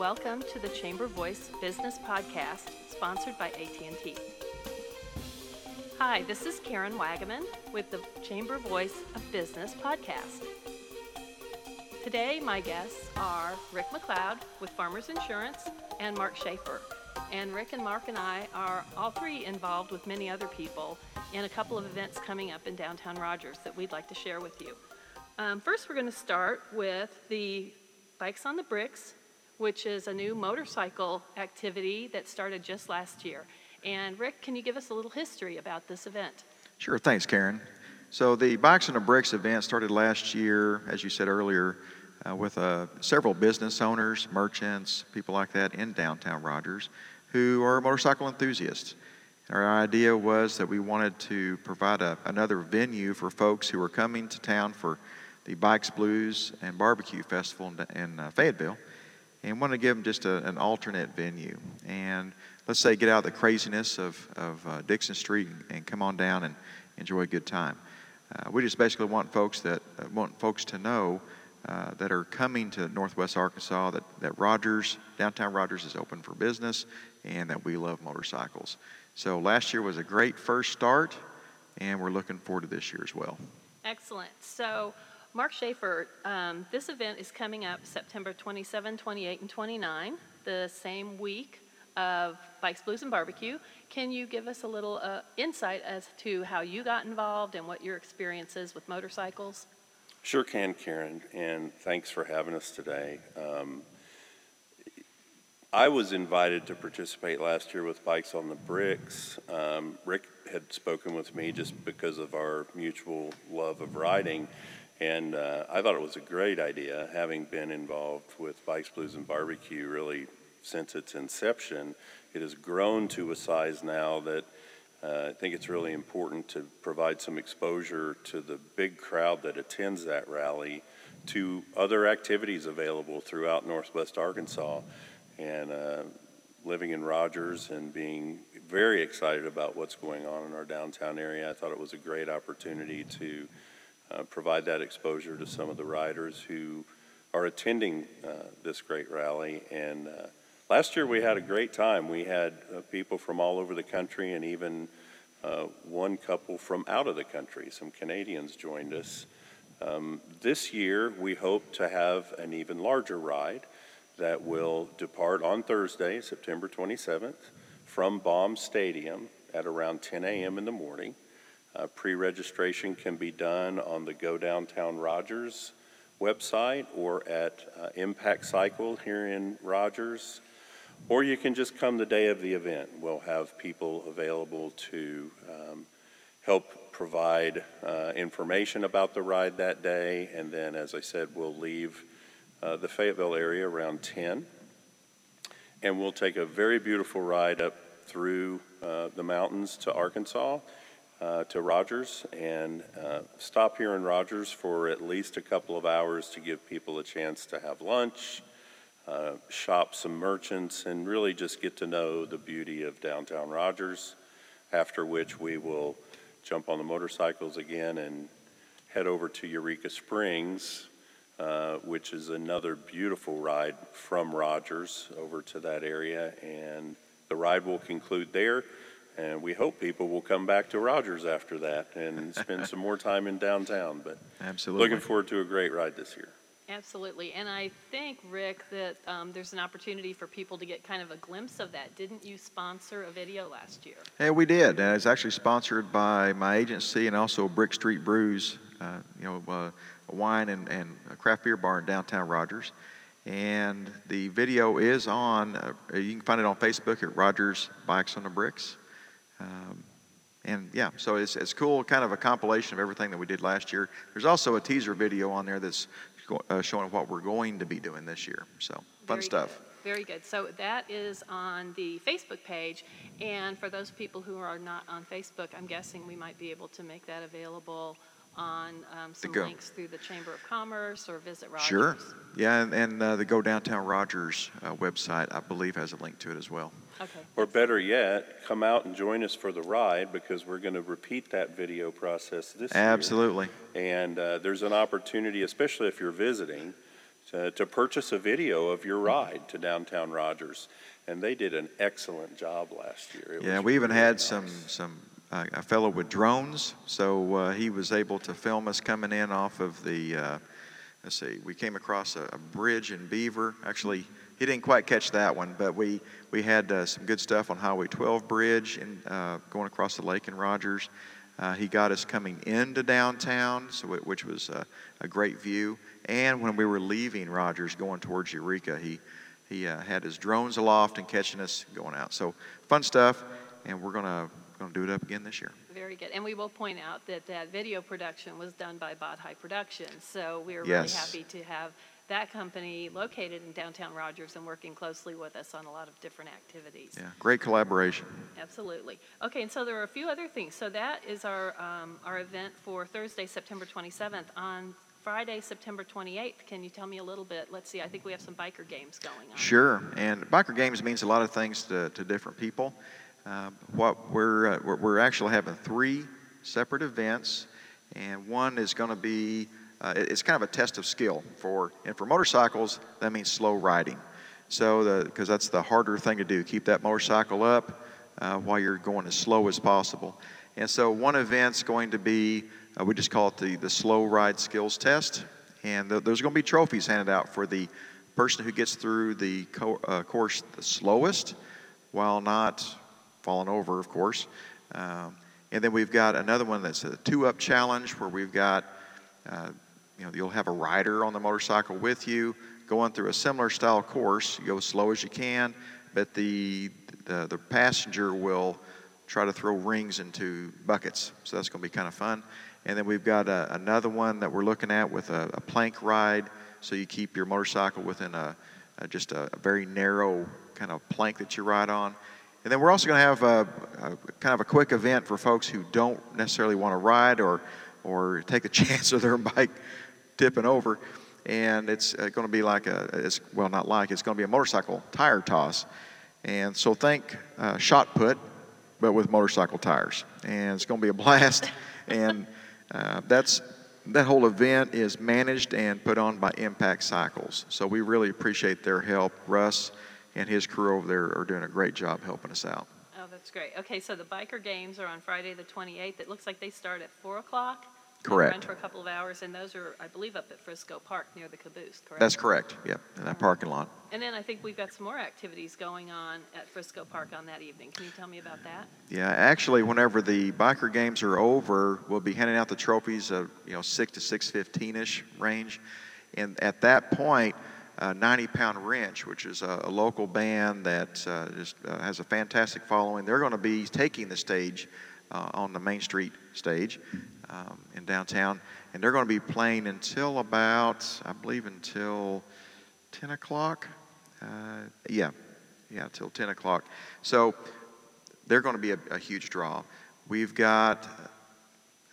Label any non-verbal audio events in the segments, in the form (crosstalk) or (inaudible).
Welcome to the Chamber Voice Business Podcast, sponsored by AT&T. Hi, this is Karen Wagaman with the Chamber Voice of Business podcast. Today, my guests are Rick McLeod with Farmers Insurance and Mark Schaefer. And Rick and Mark and I are all three involved with many other people in a couple of events coming up in downtown Rogers that we'd like to share with you. Um, first, we're going to start with the Bikes on the Bricks, which is a new motorcycle activity that started just last year. And Rick, can you give us a little history about this event? Sure, thanks, Karen. So the Bikes and the Bricks event started last year, as you said earlier, uh, with uh, several business owners, merchants, people like that in downtown Rogers who are motorcycle enthusiasts. Our idea was that we wanted to provide a, another venue for folks who are coming to town for the Bikes, Blues, and Barbecue Festival in, in uh, Fayetteville and want to give them just a, an alternate venue. And let's say get out of the craziness of, of uh, Dixon Street and, and, come on down and enjoy a good time. Uh, we just basically want folks that uh, want folks to know uh, that are coming to Northwest Arkansas that, that Rogers, downtown Rogers is open for business and that we love motorcycles. So last year was a great first start, and we're looking forward to this year as well. Excellent. So, Mark Schaefer, um, this event is coming up September 27, 28, and 29, the same week of Bikes, Blues, and Barbecue. Can you give us a little uh, insight as to how you got involved and what your experience is with motorcycles? Sure can, Karen, and thanks for having us today. Um, I was invited to participate last year with Bikes on the Bricks. Um, Rick had spoken with me just because of our mutual love of riding, and uh, I thought it was a great idea, having been involved with Bikes, Blues, and Barbecue really since its inception. It has grown to a size now that uh, I think it's really important to provide some exposure to the big crowd that attends that rally to other activities available throughout Northwest Arkansas and uh, living in Rogers and being very excited about what's going on in our downtown area. I thought it was a great opportunity to uh, provide that exposure to some of the riders who are attending uh, this great rally. And uh, last year we had a great time. We had uh, people from all over the country and even one couple from out of the country. Some Canadians joined us. Um, this year we hope to have an even larger ride that will depart on Thursday, September 27th, from Baum Stadium at around 10 a.m. in the morning. Uh, Pre registration can be done on the Go Downtown Rogers website or at uh, Impact Cycle here in Rogers. Or you can just come the day of the event. We'll have people available to um, help provide uh, information about the ride that day. And then, as I said, we'll leave uh, the Fayetteville area around 10. And we'll take a very beautiful ride up through uh, the mountains to Arkansas, uh, to Rogers, and uh, stop here in Rogers for at least a couple of hours to give people a chance to have lunch, uh, shop some merchants, and really just get to know the beauty of downtown Rogers. After which, we will jump on the motorcycles again and head over to Eureka Springs, uh, which is another beautiful ride from Rogers over to that area. And the ride will conclude there. And we hope people will come back to Rogers after that and (laughs) spend some more time in downtown. But absolutely looking forward to a great ride this year. Absolutely. And I think, Rick, that um, there's an opportunity for people to get kind of a glimpse of that. Didn't you sponsor a video last year? Yeah, we did. And it's actually sponsored by my agency and also Brick Street Brews. Uh, you know, uh, a wine and, and a craft beer bar in downtown Rogers. And the video is on, uh, you can find it on Facebook at Rogers Bikes on the Bricks. Um, and yeah, so it's, it's cool, kind of a compilation of everything that we did last year. There's also a teaser video on there that's uh, showing what we're going to be doing this year. So fun Very stuff. Good. Very good. So that is on the Facebook page. And for those people who are not on Facebook, I'm guessing we might be able to make that available on um, some Go. links through the Chamber of Commerce or Visit Rogers? Sure. Yeah, and, and uh, the Go Downtown Rogers uh, website, I believe, has a link to it as well. Okay. Or better yet, come out and join us for the ride because we're going to repeat that video process this Absolutely. year. Absolutely. And uh, there's an opportunity, especially if you're visiting, to, to purchase a video of your ride to downtown Rogers. And they did an excellent job last year. It Yeah, was we even really had nice. some some uh, a fellow with drones, so uh, he was able to film us coming in off of the. Uh, let's see, we came across a, a bridge in Beaver. Actually, he didn't quite catch that one, but we we had uh, some good stuff on Highway 12 bridge and uh, going across the lake in Rogers. Uh, he got us coming into downtown, so it, which was a great view. And when we were leaving Rogers, going towards Eureka, he he had his drones aloft and catching us going out. So fun stuff, and we're gonna gonna do it up again this year. Very good. And we will point out that that video production was done by Bod High Productions. So we are really happy to have that company located in downtown Rogers and working closely with us on a lot of different activities. Yeah, great collaboration. Absolutely. Okay, and so there are a few other things. So that is our, um, our event for Thursday, September 27th. On Friday, September 28th, can you tell me a little bit? Let's see, I think we have some biker games going on. Sure, and biker games means a lot of things to, to different people. Uh, what we're, uh, we're actually having three separate events, and one is going to be uh, it's kind of a test of skill for and for motorcycles that means slow riding. So because that's the harder thing to do, keep that motorcycle up uh, while you're going as slow as possible. And so one event's going to be uh, we just call it the the slow ride skills test, and th- there's going to be trophies handed out for the person who gets through the co- uh, course the slowest while not falling over, of course. Um, and then we've got another one that's a two up challenge where we've got, uh, you know, you'll have a rider on the motorcycle with you going through a similar style course. You go as slow as you can, but the, the, the passenger will try to throw rings into buckets. So that's going to be kind of fun. And then we've got a, another one that we're looking at with a, a plank ride. So you keep your motorcycle within a, a just a very narrow kind of plank that you ride on. And then we're also going to have a, a kind of a quick event for folks who don't necessarily want to ride or or take a (laughs) chance of their bike tipping over. And it's uh, going to be like a, it's, well, not like, it's going to be a motorcycle tire toss. And so think uh, shot put, but with motorcycle tires. And it's going to be a (laughs) blast. and uh, that's that whole event is managed and put on by Impact Cycles. So we really appreciate their help. Russ and his crew over there are doing a great job helping us out. Oh, that's great. Okay, so the biker games are on Friday, the 28th. It looks like they start at 4 o'clock. Correct. Run for a couple of hours, and those are, I believe, up at Frisco Park near the caboose, correct? That's correct. Yep, in that parking lot. And then I think we've got some more activities going on at Frisco Park on that evening. Can you tell me about that? Yeah, actually, whenever the biker games are over, we'll be handing out the trophies of you know six to six fifteen ish range, and at that point, uh, 90 Pound Wrench, which is a, a local band that uh, just uh, has a fantastic following, they're going to be taking the stage uh, on the Main Street stage um, in downtown, and they're going to be playing until about I believe until 10 o'clock. Uh, yeah, yeah, till 10 o'clock. So they're going to be a, a huge draw. We've got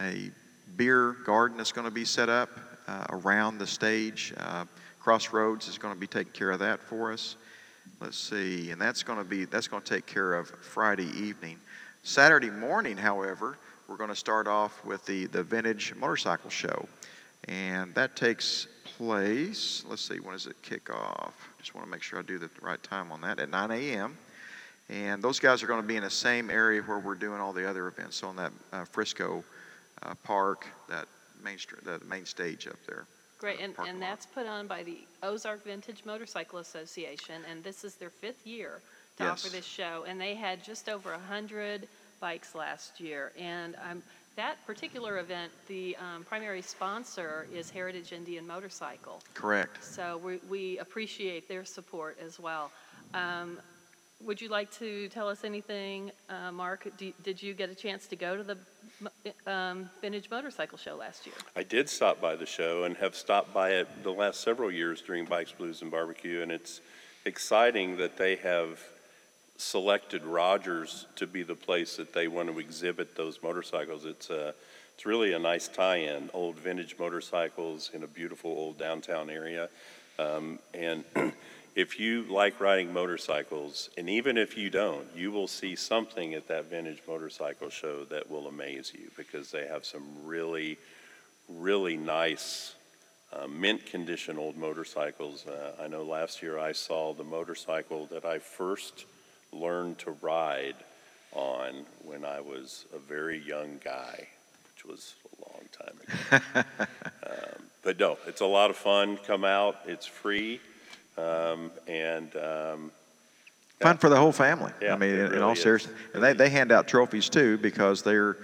a beer garden that's going to be set up uh, around the stage. Uh, Crossroads is going to be taking care of that for us. Let's see, and that's going to be that's going to take care of Friday evening. Saturday morning, however, we're going to start off with the the vintage motorcycle show, and that takes place. Let's see, when does it kick off? Just want to make sure I do the right time on that at 9 a.m. And those guys are going to be in the same area where we're doing all the other events So on that uh, Frisco uh, Park, that main street, the main stage up there. Great, and, parking and lot. that's put on by the Ozark Vintage Motorcycle Association, and this is their fifth year to offer Yes. this show. And they had just over a hundred bikes last year. And um, that particular event, the um, primary sponsor is Heritage Indian Motorcycle. Correct. So we, we appreciate their support as well. Um, would you like to tell us anything, uh, Mark? Do, did you get a chance to go to the um, Vintage Motorcycle Show last year? I did stop by the show and have stopped by it the last several years during Bikes, Blues, and Barbecue, and it's exciting that they have selected Rogers to be the place that they want to exhibit those motorcycles. It's a, it's really a nice tie-in, old vintage motorcycles in a beautiful old downtown area, um, and (clears throat) if you like riding motorcycles, and even if you don't, you will see something at that vintage motorcycle show that will amaze you because they have some really, really nice uh, mint condition old motorcycles. Uh, I know last year I saw the motorcycle that I first learned to ride on when I was a very young guy, was a long time ago. (laughs) um, but no, it's a lot of fun. Come out, it's free. Um, and um, Fun for the whole family. Yeah, I mean, in, really all seriousness, and they, they hand out trophies too because they're,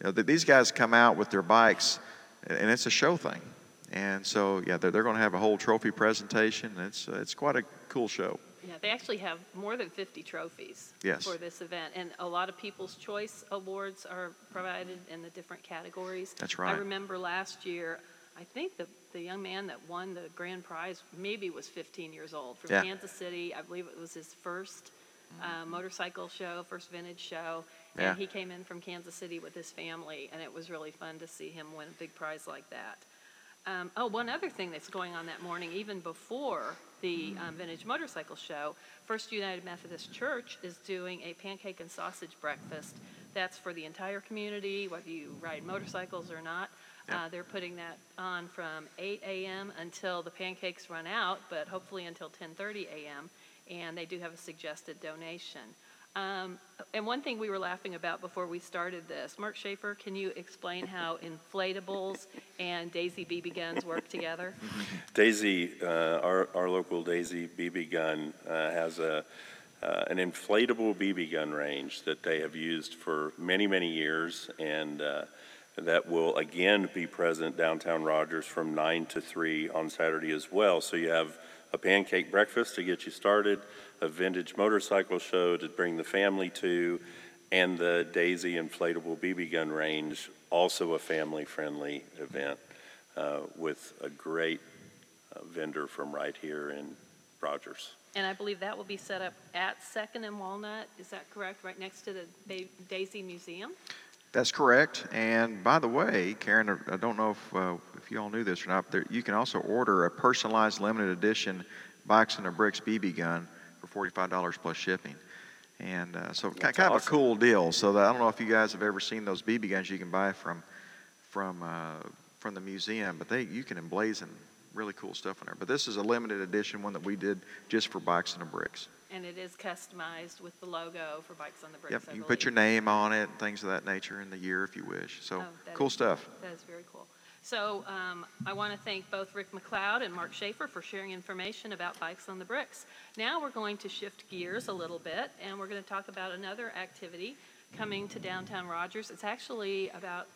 you know, these guys come out with their bikes, and it's a show thing, and so yeah, they're, they're going to have a whole trophy presentation. It's uh, it's quite a cool show. Yeah, they actually have more than 50 trophies Yes. for this event, and a lot of People's Choice Awards are provided in the different categories. That's right. I remember last year, I think the, the young man that won the grand prize maybe was 15 years old from Yeah. Kansas City. I believe it was his first uh, motorcycle show, first vintage show, Yeah. and he came in from Kansas City with his family, and it was really fun to see him win a big prize like that. Um, oh, one other thing that's going on that morning, even before the um, Vintage Motorcycle Show, First United Methodist Church is doing a pancake and sausage breakfast. That's for the entire community, whether you ride motorcycles or not. Uh, they're putting that on from 8 a.m. until the pancakes run out, but hopefully until 10:30 a.m. And they do have a suggested donation. Um, and one thing we were laughing about before we started this, Mark Schaefer, can you explain how (laughs) inflatables and Daisy BB guns work together? (laughs) Daisy, uh, our, our local Daisy BB gun uh, has a, uh, an inflatable BB gun range that they have used for many, many years, and uh, that will again be present downtown Rogers from 9 to 3 on Saturday as well. So you have a pancake breakfast to get you started, a vintage motorcycle show to bring the family to, and the Daisy inflatable BB gun range, also a family-friendly event uh, with a great uh, vendor from right here in Rogers. And I believe that will be set up at Second and Walnut, is that correct? Right next to the Ba- Daisy Museum? That's correct. And by the way, Karen, I don't know if, uh, if you all knew this or not, but there, you can also order a personalized limited edition Bikes and a Bricks BB gun for $45 plus shipping. And uh, so That's kind of a cool deal. So that, I don't know if you guys have ever seen those BB guns you can buy from from uh, from the museum, but they you can emblazon really cool stuff in there. But this is a limited edition one that we did just for Bikes and the Bricks. And it is customized with the logo for Bikes on the Bricks, Yep, you can put your name on it and things of that nature and the year if you wish. So Oh, cool is- stuff. That is very cool. So um, I want to thank both Rick McLeod and Mark Schaefer for sharing information about Bikes on the Bricks. Now we're going to shift gears a little bit, and we're going to talk about another activity coming to downtown Rogers. It's actually about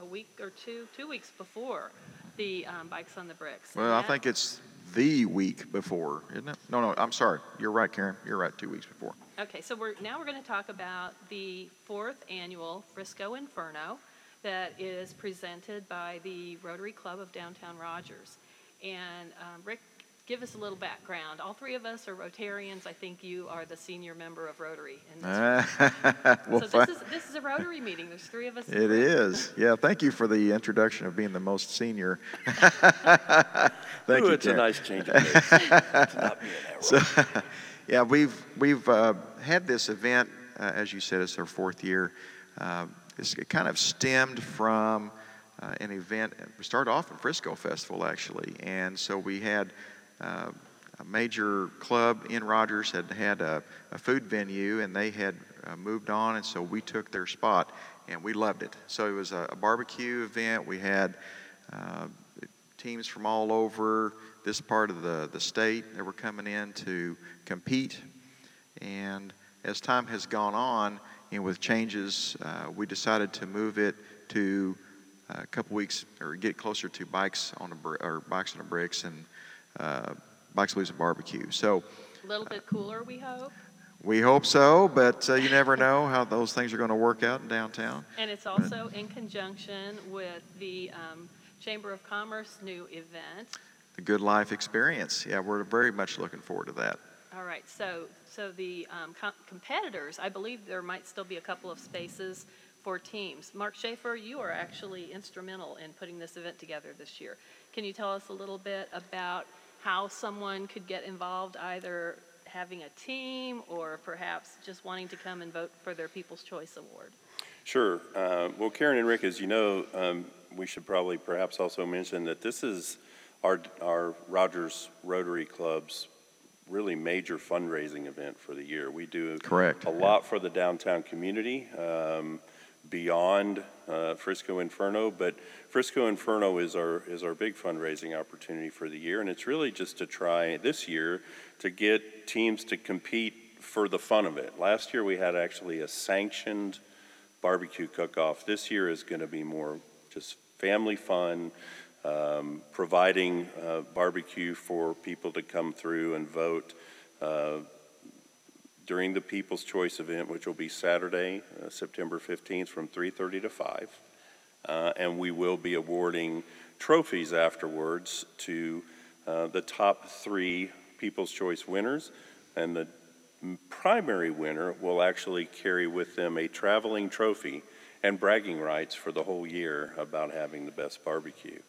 a week or two, two weeks before the um, Bikes on the Bricks. Well, I think it's the week before, isn't it? No, no, I'm sorry. You're right, Karen. You're right. Two weeks before. Okay, so we're, now we're going to talk about the fourth annual Frisco Inferno that is presented by the Rotary Club of Downtown Rogers. And um, Rick, give us a little background. All three of us are Rotarians. I think you are the senior member of Rotary in this. (laughs) well, so this (laughs) is, this is a Rotary meeting. There's three of us. in it the room. is. Yeah. Thank you for the introduction of being the most senior. (laughs) Thank Ooh, you, it's a nice change of pace. to not be in that So, yeah, we've we've uh, had this event, uh, as you said, it's our fourth year. Uh, it's, it kind of stemmed from uh, an event. We started off at Frisco Festival actually, and so we had uh, a major club in Rogers had had a, a food venue, and they had uh, moved on, and so we took their spot, and we loved it. So it was a, a barbecue event. We had. Uh, teams from all over this part of the, the state that were coming in to compete. And as time has gone on, and with changes, uh, we decided to move it to uh, a couple weeks or get closer to bikes on a br- or bikes on the bricks and uh, bikes blues and barbecue. So A little bit cooler, we hope. we hope so, but uh, you never know how those things are going to work out in downtown. And it's also in conjunction with the um, Chamber of Commerce new event. The Good Life Experience. Yeah, we're very much looking forward to that. All right, so, so the um, com- competitors, I believe there might still be a couple of spaces for teams. Mark Schaefer, you are actually instrumental in putting this event together this year. Can you tell us a little bit about how someone could get involved, either having a team or perhaps just wanting to come and vote for their People's Choice Award? Sure. Uh, well, Karen and Rick, as you know, um, we should probably perhaps also mention that this is our, our Rogers Rotary Club's really major fundraising event for the year. We do Correct. a lot for the downtown community um, beyond uh, Frisco Inferno, but Frisco Inferno is our is our big fundraising opportunity for the year, and it's really just to try this year to get teams to compete for the fun of it. Last year we had actually a sanctioned barbecue cook-off. This year is going to be more just family fun um, providing uh, barbecue for people to come through and vote uh, during the People's Choice event, which will be Saturday, uh, September 15th from 3:30 to 5. Uh, and we will be awarding trophies afterwards to uh, the top three People's Choice winners. And the primary winner will actually carry with them a traveling trophy and bragging rights for the whole year about having the best barbecue.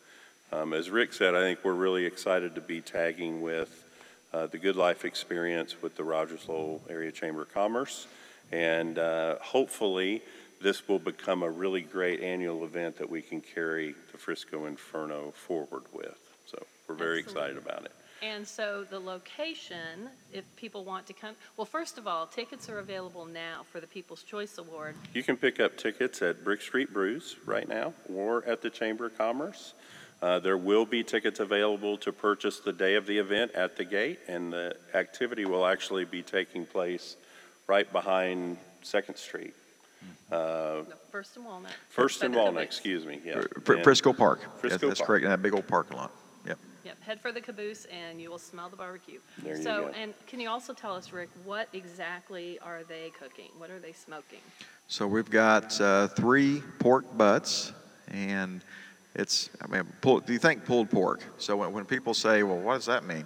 Um, as Rick said, I think we're really excited to be tagging with uh, the Good Life Experience with the Rogers Lowell Area Chamber of Commerce. And uh, hopefully, this will become a really great annual event that we can carry the Frisco Inferno forward with. So we're very excited about it. And so the location, if people want to come, well, first of all, tickets are available now for the People's Choice Award. You can pick up tickets at Brick Street Brews right now or at the Chamber of Commerce. Uh, there will be tickets available to purchase the day of the event at the gate, and the activity will actually be taking place right behind Second Street. Uh, No, First and Walnut. First and But- Walnut, excuse me, yeah. Fr- And- Frisco Park. Frisco That's Park. correct, in that big old parking lot. Yep. Yep, head for the caboose and you will smell the barbecue. There you So, go. and can you also tell us, Rick, what exactly are they cooking? What are they smoking? So we've got uh, three pork butts, and it's, I mean, pull, do you think pulled pork? So when, when people say, well, what does that mean?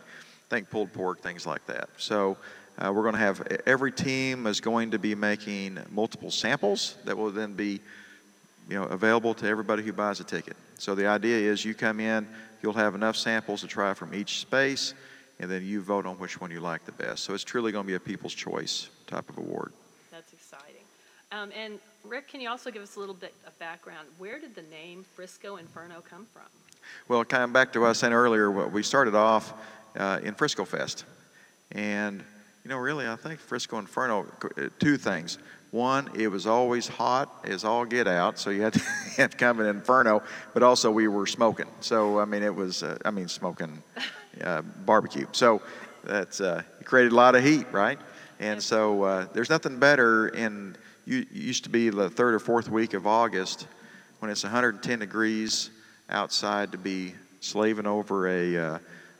Think pulled pork, things like that. So uh, we're going to have, every team is going to be making multiple samples that will then be, you know, available to everybody who buys a ticket. So the idea is you come in, you'll have enough samples to try from each space, and then you vote on which one you like the best. So it's truly going to be a people's choice type of award. That's exciting. Um, and Rick, can you also give us a little bit of background? Where did the name Frisco Inferno come from? Well, kind of back to what I was saying earlier, what- we started off uh, in Frisco Fest. And, you know, really, I think Frisco Inferno, uh, two things. One, it was always hot as all get out, so you had to, (laughs) had to come in Inferno, but also we were smoking. So, I mean, it was, uh, I mean, smoking (laughs) uh, barbecue. So that's, uh, it created a lot of heat, right? And so uh, there's nothing better in, used to be the third or fourth week of August when it's 110 degrees outside to be slaving over a, uh,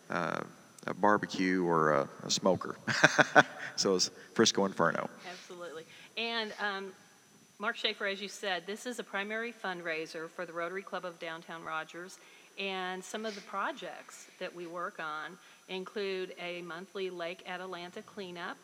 uh, a barbecue or a, a smoker. (laughs) so it's Frisco Inferno. Absolutely. And um, Mark Schaefer, as you said, this is a primary fundraiser for the Rotary Club of Downtown Rogers. And some of the projects that we work on include a monthly Lake Atalanta cleanup.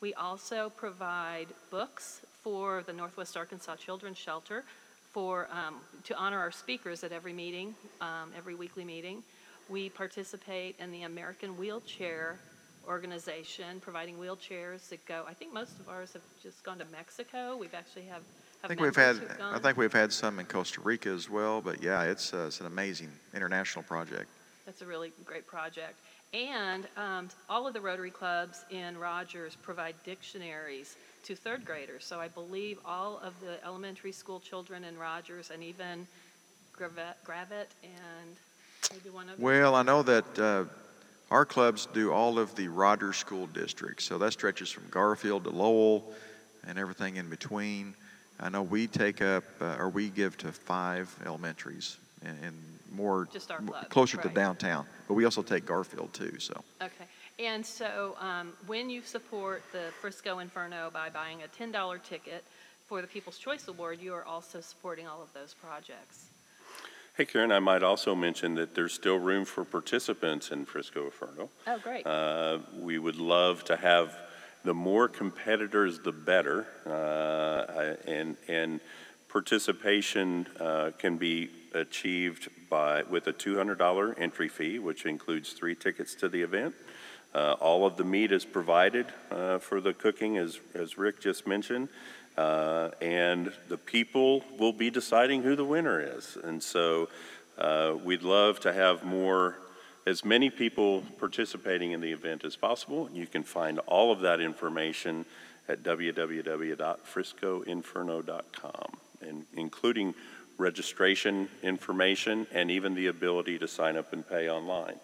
We also provide books for the Northwest Arkansas Children's Shelter for, um, to honor our speakers at every meeting, um, every weekly meeting. We participate in the American Wheelchair Organization, providing wheelchairs that go, I think most of ours have just gone to Mexico. We've actually have, I think we've had, I think we've had some in Costa Rica as well, but yeah, it's, uh, it's an amazing international project. That's a really great project. And um, all of the Rotary clubs in Rogers provide dictionaries to third graders. So I believe all of the elementary school children in Rogers and even Gravett, Gravette and maybe one of Well, I know that uh, our clubs do all of the Rogers School Districts, so that stretches from Garfield to Lowell and everything in between. I know we take up, uh, or we give to five elementaries and, and more Just our m- club, closer to downtown, but we also take Garfield too. So Okay. And so um, when you support the Frisco Inferno by buying a $10 ticket for the People's Choice Award, you are also supporting all of those projects. Hey, Karen, I might also mention that there's still room for participants in Frisco Inferno. Oh, great. Uh, We would love to have, the more competitors, the better. Uh, And, and participation uh, can be achieved by, with a $200 entry fee, which includes three tickets to the event. Uh, All of the meat is provided uh, for the cooking, as, as Rick just mentioned. Uh, And the people will be deciding who the winner is. And so we'd love to have more as many people participating in the event as possible. You can find all of that information at www.friscoinferno.com, and including registration information and even the ability to sign up and pay online.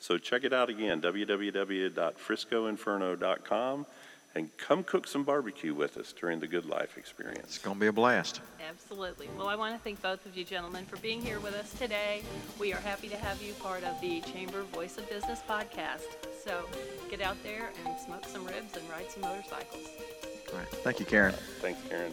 So check it out again, www.friscoinferno.com, and come cook some barbecue with us during the Good Life experience. It's going to be a blast. Absolutely. Well, I want to thank both of you gentlemen for being here with us today. We are happy to have you part of the Chamber Voice of Business podcast. So get out there and smoke some ribs and ride some motorcycles. All right. Thank you, Karen. Thanks, Karen.